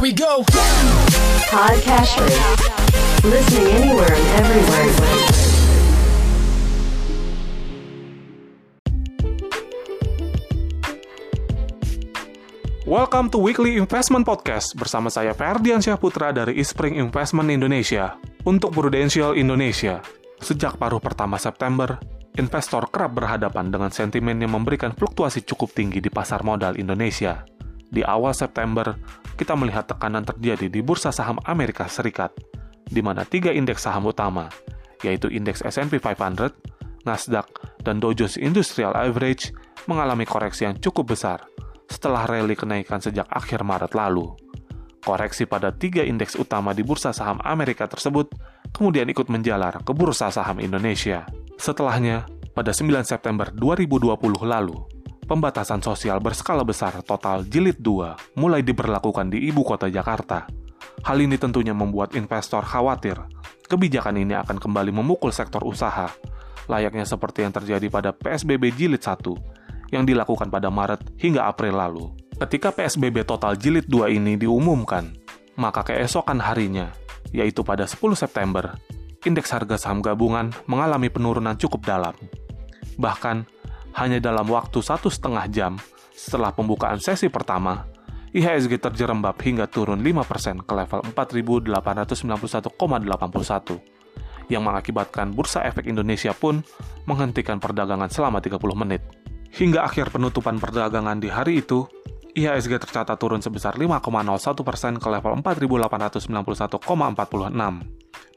Here we go. Podcasters. Listening anywhere and everywhere. Welcome to Weekly Investment Podcast bersama saya Ferdian Syahputra dari Ispring Investment Indonesia untuk Prudential Indonesia. Sejak paruh pertama September, investor kerap berhadapan dengan sentimen yang memberikan fluktuasi cukup tinggi di pasar modal Indonesia. Di awal September, kita melihat tekanan terjadi di bursa saham Amerika Serikat, di mana tiga indeks saham utama, yaitu indeks S&P 500, Nasdaq, dan Dow Jones Industrial Average mengalami koreksi yang cukup besar setelah rally kenaikan sejak akhir Maret lalu. Koreksi pada tiga indeks utama di bursa saham Amerika tersebut kemudian ikut menjalar ke bursa saham Indonesia. Setelahnya, pada 9 September 2020 lalu, pembatasan sosial berskala besar total jilid 2 mulai diberlakukan di ibu kota Jakarta. Hal ini tentunya membuat investor khawatir kebijakan ini akan kembali memukul sektor usaha, layaknya seperti yang terjadi pada PSBB jilid 1 yang dilakukan pada Maret hingga April lalu. Ketika PSBB total jilid 2 ini diumumkan, maka keesokan harinya, yaitu pada 10 September, indeks harga saham gabungan mengalami penurunan cukup dalam. Bahkan, hanya dalam waktu satu setengah jam setelah pembukaan sesi pertama, IHSG terjerembab hingga turun 5% ke level 4.891,81 yang mengakibatkan Bursa Efek Indonesia pun menghentikan perdagangan selama 30 menit. Hingga akhir penutupan perdagangan di hari itu, IHSG tercatat turun sebesar 5,01 persen ke level 4.891,46.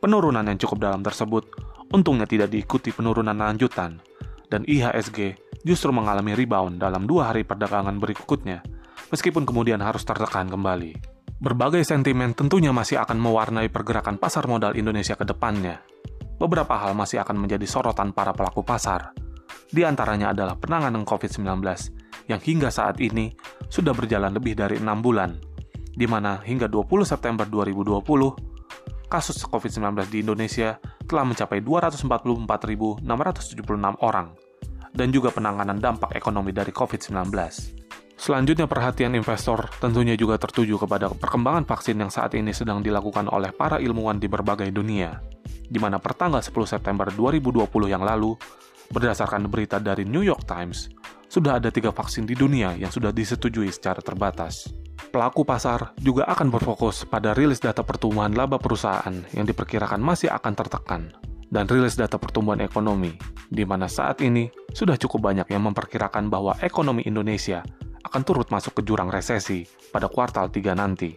Penurunan yang cukup dalam tersebut untungnya tidak diikuti penurunan lanjutan, dan IHSG justru mengalami rebound dalam dua hari perdagangan berikutnya, meskipun kemudian harus tertekan kembali. Berbagai sentimen tentunya masih akan mewarnai pergerakan pasar modal Indonesia ke depannya. Beberapa hal masih akan menjadi sorotan para pelaku pasar, di antaranya adalah penanganan COVID-19 yang hingga saat ini sudah berjalan lebih dari enam bulan, di mana hingga 20 September 2020, kasus COVID-19 di Indonesia telah mencapai 244.676 orang, dan juga penanganan dampak ekonomi dari COVID-19. Selanjutnya perhatian investor tentunya juga tertuju kepada perkembangan vaksin yang saat ini sedang dilakukan oleh para ilmuwan di berbagai dunia, di mana pertanggal 10 September 2020 yang lalu, Berdasarkan berita dari New York Times, sudah ada tiga vaksin di dunia yang sudah disetujui secara terbatas. Pelaku pasar juga akan berfokus pada rilis data pertumbuhan laba perusahaan yang diperkirakan masih akan tertekan, dan rilis data pertumbuhan ekonomi, di mana saat ini sudah cukup banyak yang memperkirakan bahwa ekonomi Indonesia akan turut masuk ke jurang resesi pada kuartal 3 nanti.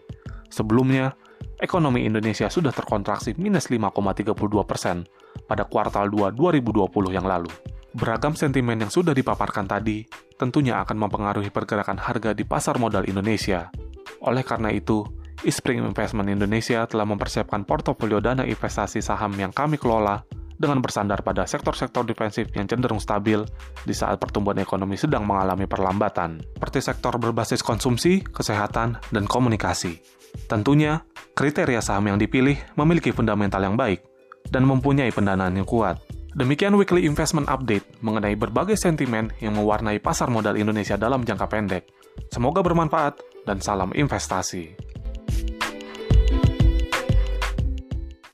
Sebelumnya, ekonomi Indonesia sudah terkontraksi minus 5,32 persen pada kuartal 2 2020 yang lalu. Beragam sentimen yang sudah dipaparkan tadi tentunya akan mempengaruhi pergerakan harga di pasar modal Indonesia. Oleh karena itu, Ispring Investment Indonesia telah mempersiapkan portofolio dana investasi saham yang kami kelola dengan bersandar pada sektor-sektor defensif yang cenderung stabil di saat pertumbuhan ekonomi sedang mengalami perlambatan, seperti sektor berbasis konsumsi, kesehatan, dan komunikasi. Tentunya, kriteria saham yang dipilih memiliki fundamental yang baik, dan mempunyai pendanaan yang kuat. Demikian weekly investment update mengenai berbagai sentimen yang mewarnai pasar modal Indonesia dalam jangka pendek. Semoga bermanfaat dan salam investasi.